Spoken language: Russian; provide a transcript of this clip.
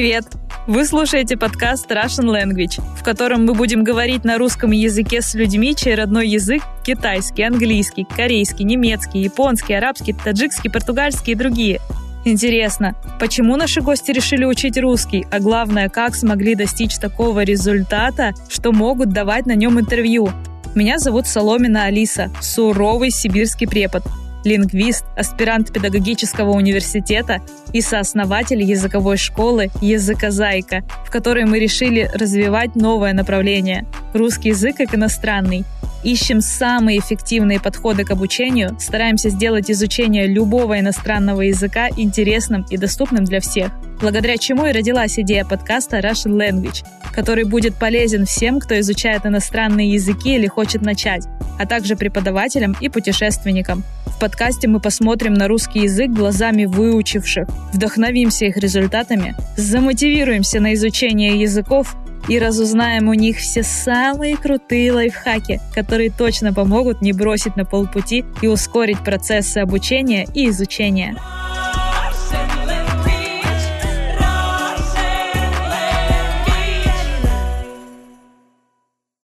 Привет! Вы слушаете подкаст Russian Language, в котором мы будем говорить на русском языке с людьми, чей родной язык – китайский, английский, корейский, немецкий, японский, арабский, таджикский, португальский и другие. Интересно, почему наши гости решили учить русский, а главное, как смогли достичь такого результата, что могут давать на нем интервью? Меня зовут Соломина Алиса, суровый сибирский препод – лингвист, аспирант педагогического университета и сооснователь языковой школы «Языкозайка», в которой мы решили развивать новое направление – русский язык как иностранный. Ищем самые эффективные подходы к обучению, стараемся сделать изучение любого иностранного языка интересным и доступным для всех, благодаря чему и родилась идея подкаста Russian Language, который будет полезен всем, кто изучает иностранные языки или хочет начать, а также преподавателям и путешественникам. В подкасте мы посмотрим на русский язык глазами выучивших, вдохновимся их результатами, замотивируемся на изучение языков и разузнаем у них все самые крутые лайфхаки, которые точно помогут не бросить на полпути и ускорить процессы обучения и изучения.